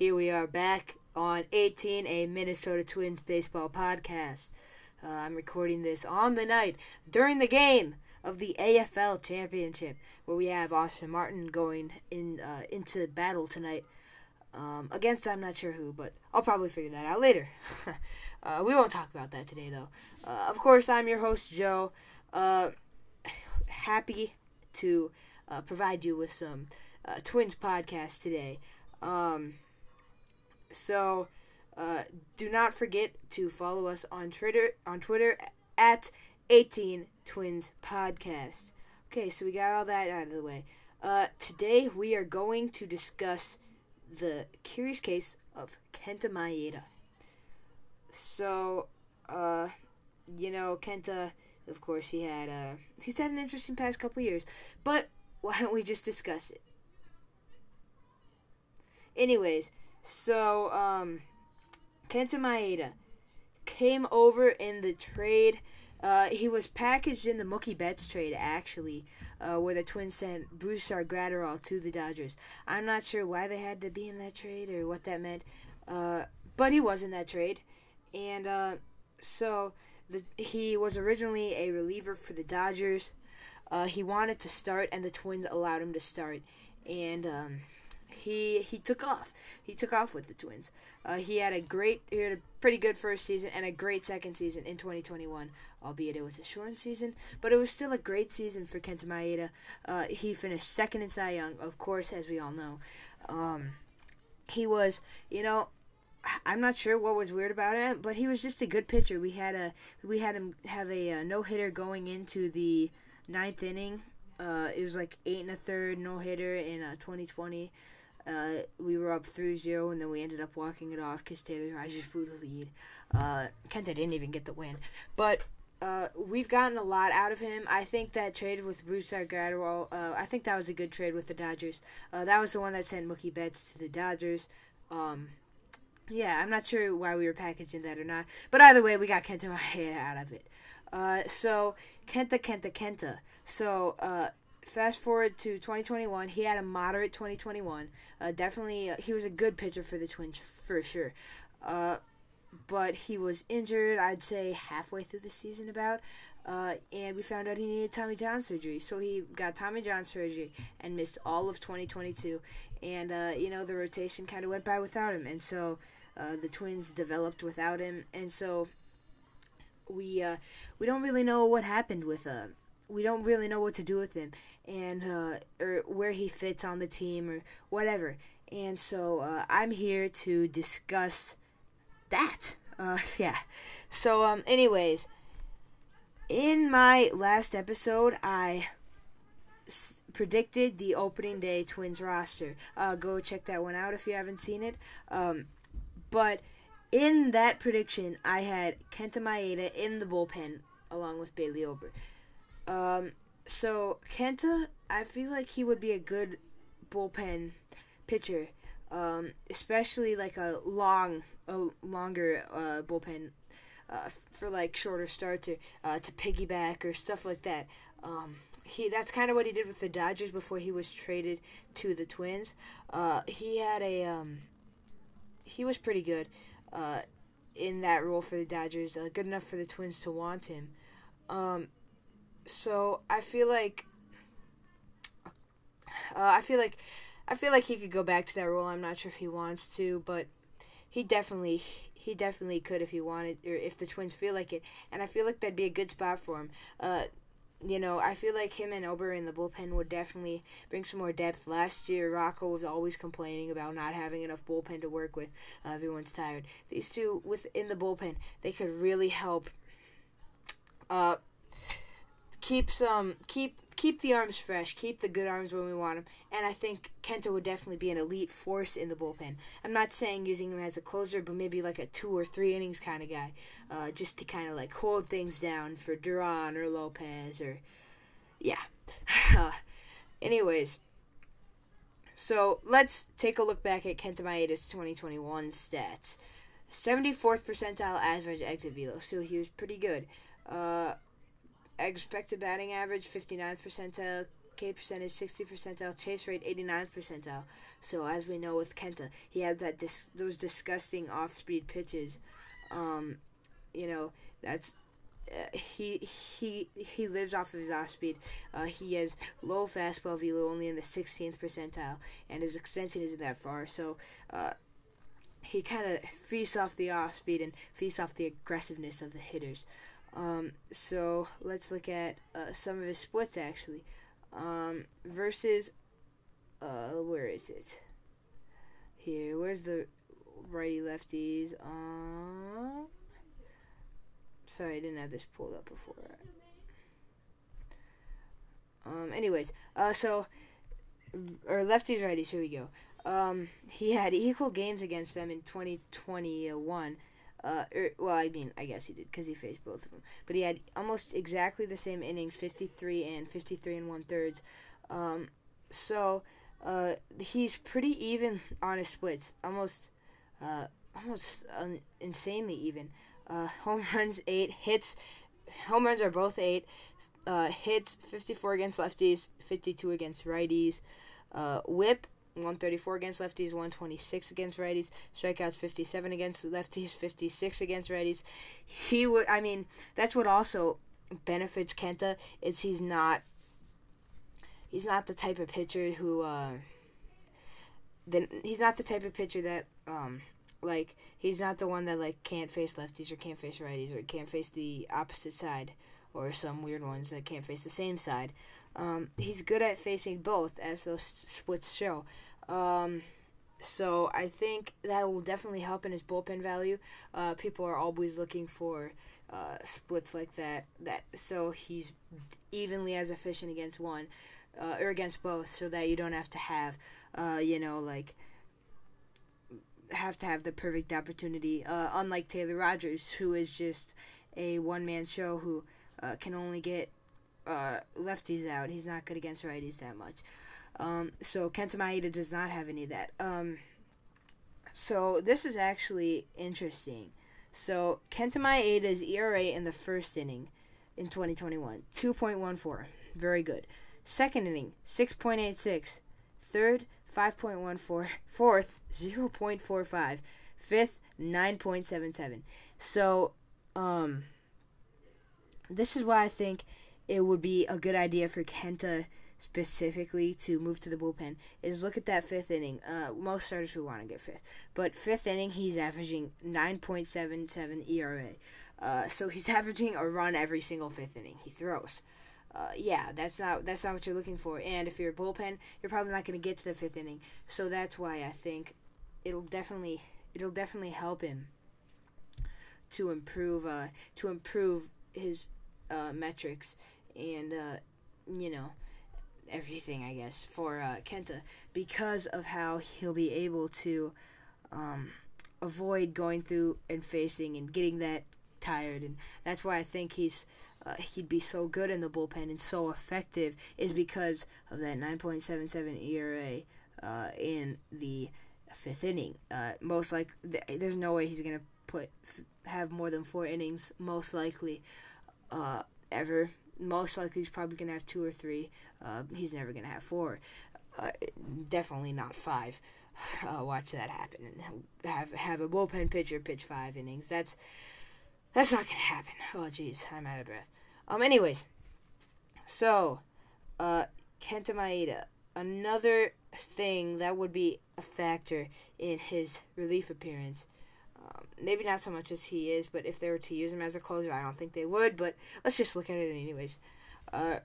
Here we are back on 18, a Minnesota Twins baseball podcast. Uh, I'm recording this on the night during the game of the AFL Championship, where we have Austin Martin going in uh, into battle tonight um, against I'm not sure who, but I'll probably figure that out later. uh, we won't talk about that today, though. Uh, of course, I'm your host Joe. Uh, happy to uh, provide you with some uh, Twins podcast today. Um, so uh, do not forget to follow us on Twitter on Twitter at 18 Twins Podcast. Okay, so we got all that out of the way. Uh, today we are going to discuss the curious case of Kenta Maeda. So, uh, you know, Kenta, of course, he had uh, he's had an interesting past couple years, but why don't we just discuss it? Anyways, so um, Kenta Maeda came over in the trade. Uh, he was packaged in the Mookie Betts trade, actually, uh, where the Twins sent Brusdar Graterol to the Dodgers. I'm not sure why they had to be in that trade or what that meant, uh, but he was in that trade, and uh, so the, he was originally a reliever for the Dodgers. Uh, he wanted to start, and the Twins allowed him to start, and um, he he took off. He took off with the Twins. Uh, he had a great, he had a pretty good first season and a great second season in 2021. Albeit it was a short season, but it was still a great season for Kenta Maeda. Uh, he finished second in Cy Young, of course, as we all know. Um, he was, you know, I'm not sure what was weird about it, but he was just a good pitcher. We had a we had him have a, a no hitter going into the ninth inning. Uh, it was like eight and a third no hitter in uh, 2020. Uh, we were up 3-0, and then we ended up walking it off because Taylor Rogers blew the lead. Uh, Kenta didn't even get the win. But uh, we've gotten a lot out of him. I think that trade with Brusdar Graterol, uh, I think that was a good trade with the Dodgers. Uh, that was the one that sent Mookie Betts to the Dodgers. Um, yeah, I'm not sure why we were packaging that or not. But either way, we got Kenta Maeda out of it. Uh, so, Kenta, Kenta, Kenta. So, uh, fast forward to 2021, he had a moderate 2021. Uh, definitely, uh, he was a good pitcher for the Twins for sure. Uh, but he was injured, I'd say halfway through the season about. Uh, and we found out he needed Tommy John surgery. So he got Tommy John surgery and missed all of 2022. And, uh, you know, the rotation kind of went by without him. And so uh, the Twins developed without him. And so we we don't really know what happened with we don't really know what to do with him and uh, or where he fits on the team or whatever. And so uh, I'm here to discuss that. Uh, yeah. So um, anyways, in my last episode, I s- predicted the opening day Twins roster. Uh, go check that one out if you haven't seen it. Um, but in that prediction, I had Kenta Maeda in the bullpen along with Bailey Ober. Um, so Kenta, I feel like he would be a good bullpen pitcher, um, especially like a long, a longer uh, bullpen uh, for like shorter starts or uh, to piggyback or stuff like that. Um, he that's kind of what he did with the Dodgers before he was traded to the Twins. Uh, he had a um, he was pretty good uh, in that role for the Dodgers, uh, good enough for the Twins to want him. Um, so I feel like uh, I feel like I feel like he could go back to that role. I'm not sure if he wants to, but he definitely he definitely could if he wanted or if the Twins feel like it. And I feel like that'd be a good spot for him. Uh, you know, I feel like him and Ober in the bullpen would definitely bring some more depth. Last year, Rocco was always complaining about not having enough bullpen to work with. Uh, everyone's tired. These two within the bullpen, they could really help. Uh, keep some keep keep the arms fresh, keep the good arms when we want them, and I think Kenta would definitely be an elite force in the bullpen. I'm not saying using him as a closer, but maybe like a two or three innings kind of guy, uh, just to kind of like hold things down for Duran or Lopez or yeah. anyways, so let's take a look back at Kenta Maeda's 2021 stats. 74th percentile average exit velo, so he was pretty good. Uh, expected batting average 59th percentile, K percentage 60 percentile, chase rate 89th percentile. So as we know with Kenta, he has that dis- those disgusting off-speed pitches. Um, you know that's uh, he he he lives off of his off speed. Uh, he has low fastball velo, only in the 16th percentile, and his extension isn't that far. So uh, he kind of feasts off the off speed and feasts off the aggressiveness of the hitters. Um, so let's look at uh, some of his splits actually. Um, versus, uh, where is it? Here, where's the righty lefties? Um, sorry, I didn't have this pulled up before. Um, anyways, uh, so or lefties, righties. Here we go. Um, he had equal games against them in 2021. Uh, er, well, I mean, I guess he did because he faced both of them. But he had almost exactly the same innings, 53 and 53 and one thirds. Um, so uh, he's pretty even on his splits, almost, uh, almost insanely even. Uh, home runs eight, hits, home runs are both eight. Uh, hits 54 against lefties, 52 against righties. Uh, whip 134 against lefties, 126 against righties. Strikeouts 57 against lefties, 56 against righties. He would I mean, that's what also benefits Kenta is he's not he's not the type of pitcher who uh then he's not the type of pitcher that um like he's not the one that like can't face lefties or can't face righties or can't face the opposite side or some weird ones that can't face the same side. Um, he's good at facing both, as those splits show. Um, so I think that will definitely help in his bullpen value. Uh, people are always looking for uh, splits like that. That so he's evenly as efficient against one uh, or against both, so that you don't have to have, uh, you know, like have to have the perfect opportunity. Uh, unlike Taylor Rogers, who is just a one man show who uh, can only get uh, lefties out. He's not good against righties that much. Um, so Kenta Maeda does not have any of that. Um, so this is actually interesting. So Kenta Maeda's ERA in the first inning in 2021, 2.14, very good. Second inning, 6.86. Third, 5.14. Fourth, 0.45. Fifth, 9.77. So, um, this is why I think it would be a good idea for Kenta specifically to move to the bullpen is look at that fifth inning. Uh, most starters would want to get fifth, but fifth inning he's averaging 9.77 ERA. Uh, so he's averaging a run every single fifth inning he throws. Uh, yeah, that's not that's not what you're looking for. And if you're a bullpen, you're probably not going to get to the fifth inning. So that's why I think it'll definitely it'll definitely help him to improve uh, to improve his uh, metrics and uh, you know everything I guess for uh, Kenta because of how he'll be able to um, avoid going through and facing and getting that tired and that's why I think he's uh, he'd be so good in the bullpen and so effective is because of that 9.77 ERA uh, in the fifth inning. Uh, most like th- there's no way he's gonna put f- have more than four innings. Most likely, uh, ever. Most likely, he's probably gonna have two or three. Uh, he's never gonna have four. Uh, definitely not five. Uh, watch that happen and have have a bullpen pitcher pitch five innings. That's that's not gonna happen. Oh jeez, I'm out of breath. Um. Anyways, so, uh, Kenta Maeda, another thing that would be a factor in his relief appearance. Um, maybe not so much as he is, but if they were to use him as a closer, I don't think they would. But let's just look at it anyways. Uh,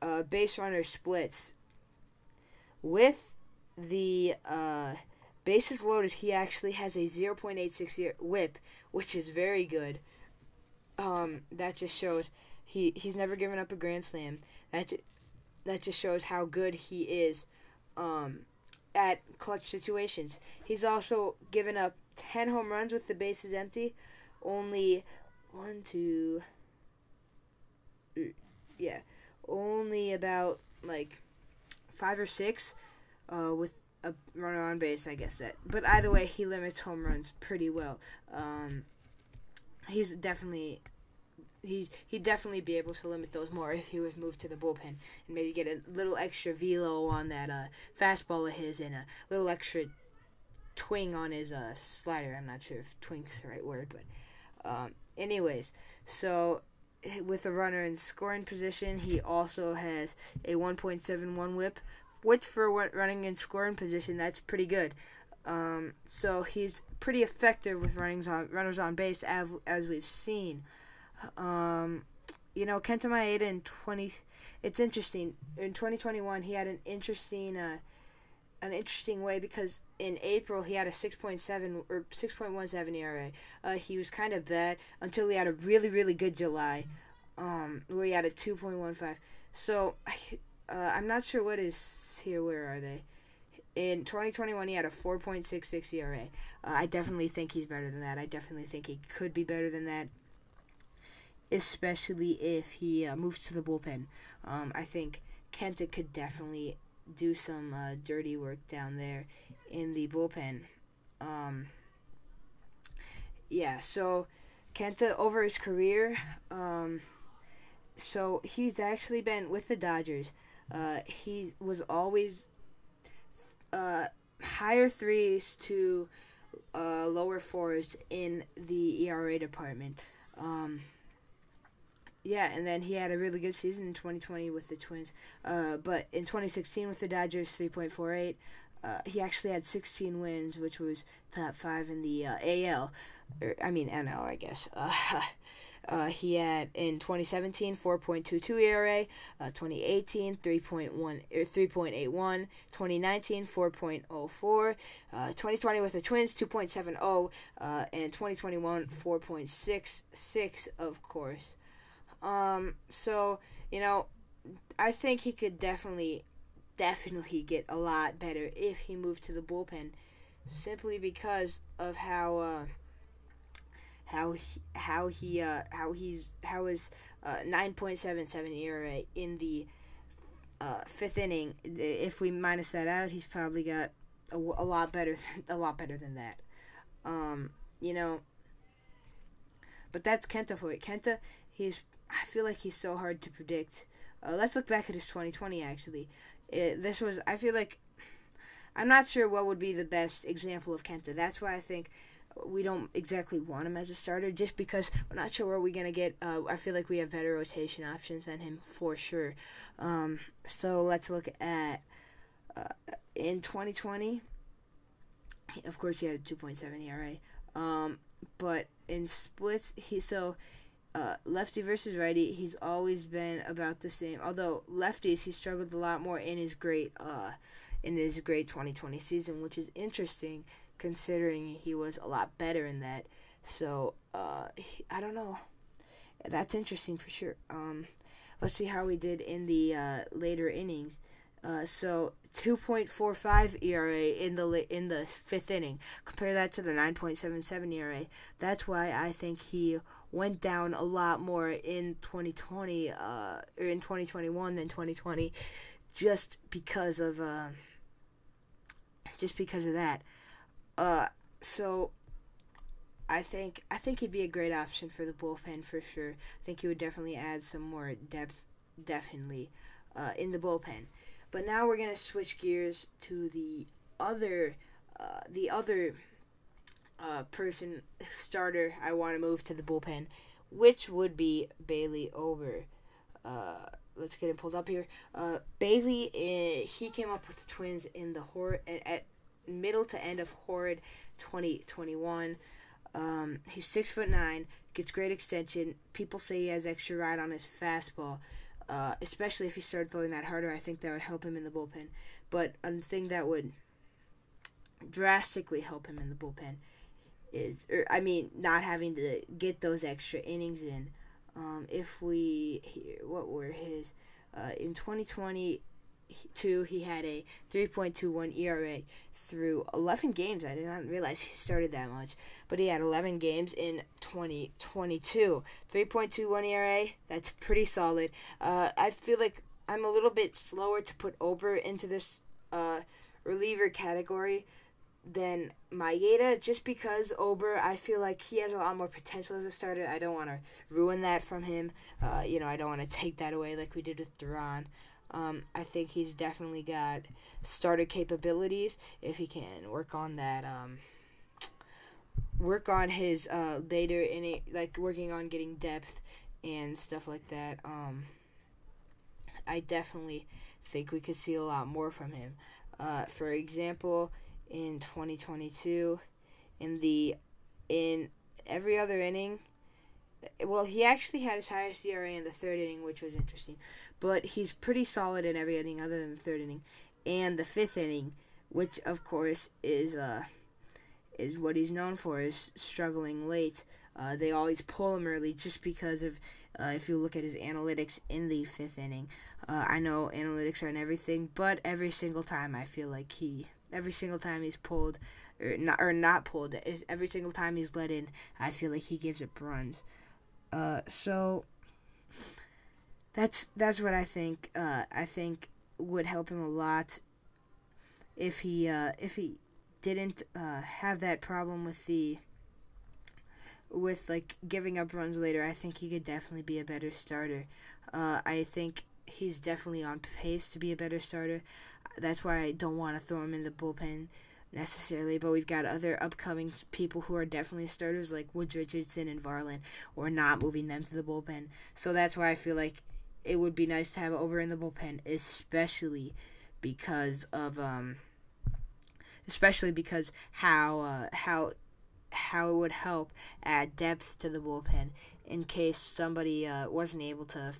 uh, base runner splits with the uh, bases loaded. He actually has a 0.86 year whip, which is very good. Um, that just shows he he's never given up a grand slam. That ju- that just shows how good he is. Um, at clutch situations. He's also given up 10 home runs with the bases empty. Only one, two, yeah, only about like five or six uh, with a runner on base, I guess that. But either way, he limits home runs pretty well. Um, he's definitely he he'd definitely be able to limit those more if he was moved to the bullpen and maybe get a little extra velo on that uh, fastball of his and a little extra twing on his uh, slider. I'm not sure if twing's the right word, but um, anyways, so with a runner in scoring position, he also has a 1.71 WHIP, which for running in scoring position, that's pretty good. Um, so he's pretty effective with runnings on runners on base, as, as we've seen. Um, you know, Kenta Maeda in 20, it's interesting. In 2021, he had an interesting, uh, an interesting way because in April he had a 6.7 or 6.17 ERA. Uh, he was kind of bad until he had a really, really good July, um, where he had a 2.15. So, uh, I'm not sure what is here. Where are they? in 2021 he had a 4.66 ERA. Uh, I definitely think he's better than that. I definitely think he could be better than that, especially if he uh, moves to the bullpen. Um, I think Kenta could definitely do some uh, dirty work down there in the bullpen. Um, yeah, so Kenta over his career, um, so he's actually been with the Dodgers. Uh, he was always uh, higher threes to uh, lower fours in the ERA department. Um, yeah, and then he had a really good season in 2020 with the Twins. Uh, but in 2016 with the Dodgers, 3.48. Uh, he actually had 16 wins, which was top five in the uh, AL. Or, er, I mean NL, I guess. Uh, Uh, he had in 2017 4.22 ERA, uh, 2018 3.1 or 3.81, 2019 4.04, uh, 2020 with the Twins 2.70, uh, and 2021 4.66, of course. Um, so you know, I think he could definitely, definitely get a lot better if he moved to the bullpen, simply because of how uh, how he, how he uh, how he's how his uh, 9.77 ERA in the uh, fifth inning. If we minus that out, he's probably got a, a lot better than, a lot better than that. Um, you know, but that's Kenta for it. Kenta, he's I feel like he's so hard to predict. Uh, let's look back at his 2020 actually. It, this was I feel like I'm not sure what would be the best example of Kenta. That's why I think we don't exactly want him as a starter just because we're not sure where we're to get. Uh, I feel like we have better rotation options than him for sure. Um, so let's look at uh, in 2020. Of course, he had a 2.7 ERA. Um, but in splits, he so uh, lefty versus righty, he's always been about the same. Although lefties, he struggled a lot more in his great uh, in his great 2020 season, which is interesting considering he was a lot better in that. So uh, he, I don't know. That's interesting for sure. Um, let's see how he did in the uh, later innings. Uh, so 2.45 ERA in the in the fifth inning. Compare that to the 9.77 ERA. That's why I think he went down a lot more in 2020 uh, or in 2021 than 2020, just because of uh, just because of that. Uh, so I think I think he'd be a great option for the bullpen for sure. I think he would definitely add some more depth, definitely, uh, in the bullpen. But now we're gonna switch gears to the other, uh, the other uh, person starter I want to move to the bullpen, which would be Bailey Ober. Uh, let's get him pulled up here. Uh, Bailey, uh, he came up with the Twins in the at, at middle to end of Horrid 2021. Um, he's six foot nine, gets great extension. People say he has extra ride on his fastball, uh, especially if he started throwing that harder. I think that would help him in the bullpen. But a thing that would drastically help him in the bullpen is, or I mean, not having to get those extra innings in. Um, if we what were his uh, in 2022, he had a 3.21 ERA through 11 games. I did not realize he started that much, but he had 11 games in 2022. 3.21 ERA, that's pretty solid. Uh, I feel like I'm a little bit slower to put Ober into this uh, reliever category than Maeda just because Ober, I feel like he has a lot more potential as a starter. I don't want to ruin that from him. Uh, you know, I don't want to take that away like we did with Duran. Um, I think he's definitely got starter capabilities if he can work on that. Um, work on his uh, later in it, like working on getting depth and stuff like that. Um, I definitely think we could see a lot more from him. Uh, for example, in 2022, in the in every other inning, well, he actually had his highest ERA in the third inning, which was interesting. But he's pretty solid in every inning other than the third inning and the fifth inning, which of course is uh is what he's known for is struggling late. Uh, they always pull him early just because of uh, if you look at his analytics in the fifth inning. Uh, I know analytics aren't everything, but every single time I feel like he, every single time he's pulled, or not or not pulled, is every single time he's let in, I feel like he gives up runs. Uh, so that's that's what I think. Uh, I think would help him a lot if he uh, if he didn't uh, have that problem with the with like giving up runs later. I think he could definitely be a better starter. Uh, I think he's definitely on pace to be a better starter. That's why I don't want to throw him in the bullpen necessarily, but we've got other upcoming people who are definitely starters like Woods Richardson and Varland. We're not moving them to the bullpen, so that's why I feel like it would be nice to have Ober in the bullpen, especially because of um, especially because how uh, how how it would help add depth to the bullpen in case somebody uh, wasn't able to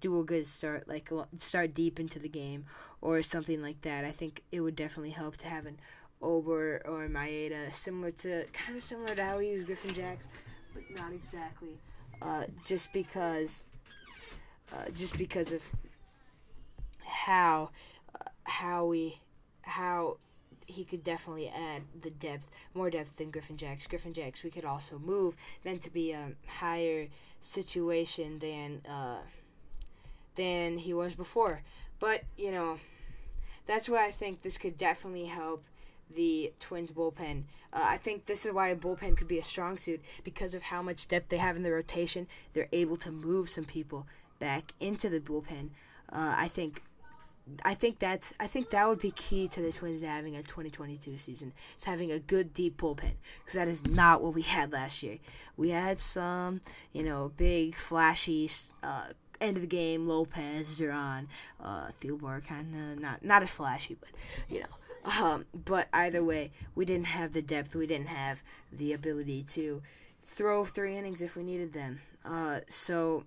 do a good start, like start deep into the game or something like that. I think it would definitely help to have an Ober or Maeda, similar to kind of similar to how we use Griffin Jax, but not exactly. Uh, just because, uh, just because of how uh, how we how he could definitely add the depth, more depth than Griffin Jax. Griffin Jax, we could also move then to be a higher situation than uh, than he was before. But you know, that's why I think this could definitely help the Twins bullpen. Uh, I think this is why a bullpen could be a strong suit because of how much depth they have in the rotation. They're able to move some people back into the bullpen. Uh, I think. I think that's. I think that would be key to the Twins having a 2022 season. Is having a good deep bullpen because that is not what we had last year. We had some, you know, big flashy uh, end of the game Lopez, Duran, uh, kind of not not as flashy, but you know um, but either way, we didn't have the depth. We didn't have the ability to throw three innings if we needed them. Uh, so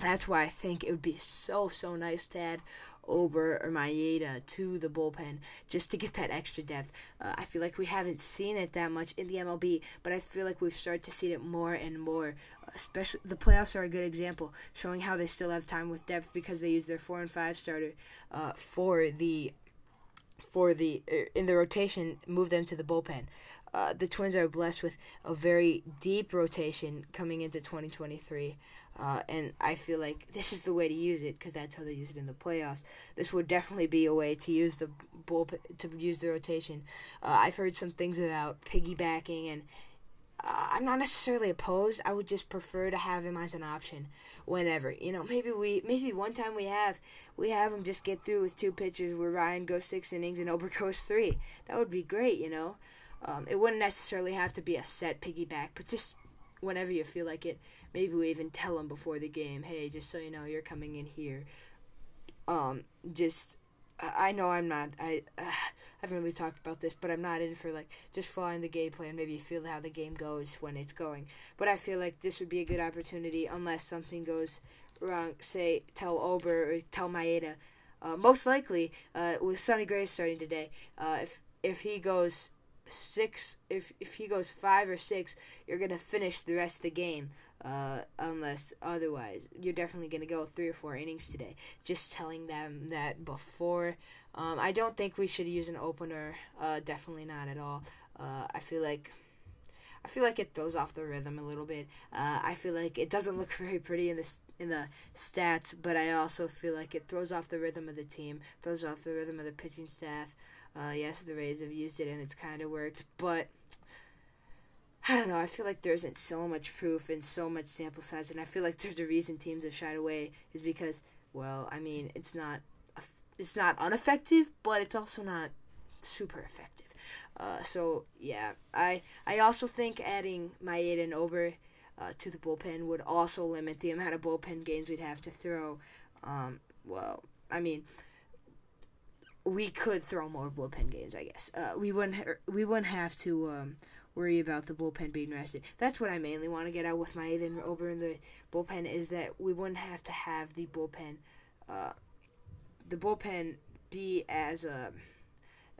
that's why I think it would be so so nice to add Ober or Maeda to the bullpen just to get that extra depth. Uh, I feel like we haven't seen it that much in the MLB, but I feel like we've started to see it more and more. Especially the playoffs are a good example, showing how they still have time with depth because they use their four and five starter uh, for the for the uh, in the rotation, move them to the bullpen. Uh, the Twins are blessed with a very deep rotation coming into 2023. Uh, and I feel like this is the way to use it because that's how they use it in the playoffs. This would definitely be a way to use the bullpen to use the rotation. Uh, I've heard some things about piggybacking, and uh, I'm not necessarily opposed. I would just prefer to have him as an option whenever. You know, maybe we maybe one time we have we have him just get through with two pitchers where Ryan goes six innings and Ober goes three. That would be great. You know, um, it wouldn't necessarily have to be a set piggyback, but just whenever you feel like it. Maybe we even tell him before the game, hey, just so you know, you're coming in here. Um, just I know I'm not. I uh, I haven't really talked about this, but I'm not in for like just following the game plan. Maybe feel how the game goes when it's going. But I feel like this would be a good opportunity unless something goes wrong. Say tell Ober or tell Maeda. Uh, most likely, uh, with Sonny Gray starting today, uh, if if he goes six, if if he goes five or six, you're gonna finish the rest of the game uh, unless otherwise. You're definitely going to go three or four innings today. Just telling them that before. Um, I don't think we should use an opener. Uh, definitely not at all. Uh, I feel like. I feel like it throws off the rhythm a little bit. Uh, I feel like it doesn't look very pretty in the in the stats, but I also feel like it throws off the rhythm of the team, throws off the rhythm of the pitching staff. Uh, yes, the Rays have used it and it's kind of worked, but I don't know. I feel like there isn't so much proof and so much sample size, and I feel like there's a reason teams have shied away is because, well, I mean, it's not it's not ineffective, but it's also not super effective. Uh, so yeah, I I also think adding Maeda and Ober uh, to the bullpen would also limit the amount of bullpen games we'd have to throw. Um, well, I mean, we could throw more bullpen games, I guess. Uh, we wouldn't ha- we wouldn't have to um, worry about the bullpen being rested. That's what I mainly want to get out with my and Ober in the bullpen is that we wouldn't have to have the bullpen, uh, the bullpen be as a um,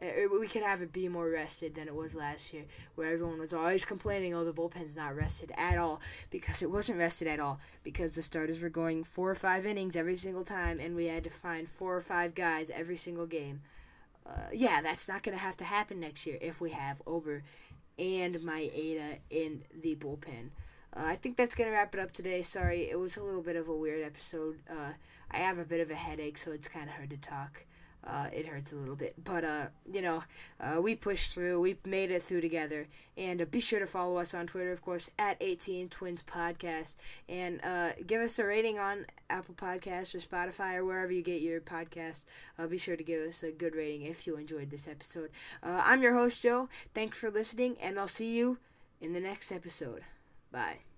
uh, we could have it be more rested than it was last year, where everyone was always complaining, "Oh, the bullpen's not rested at all," because it wasn't rested at all. Because the starters were going four or five innings every single time, and we had to find four or five guys every single game. Uh, yeah, that's not going to have to happen next year if we have Ober and Maeda in the bullpen. Uh, I think that's going to wrap it up today. Sorry, it was a little bit of a weird episode. Uh, I have a bit of a headache, so it's kind of hard to talk uh, it hurts a little bit. But, uh, you know, uh, we pushed through. We made it through together. And uh, be sure to follow us on Twitter, of course, at 18 Twins Podcast. And uh, give us a rating on Apple Podcasts or Spotify or wherever you get your podcasts. Uh, be sure to give us a good rating if you enjoyed this episode. I'm your host, Joe. Thanks for listening, and I'll see you in the next episode. Bye.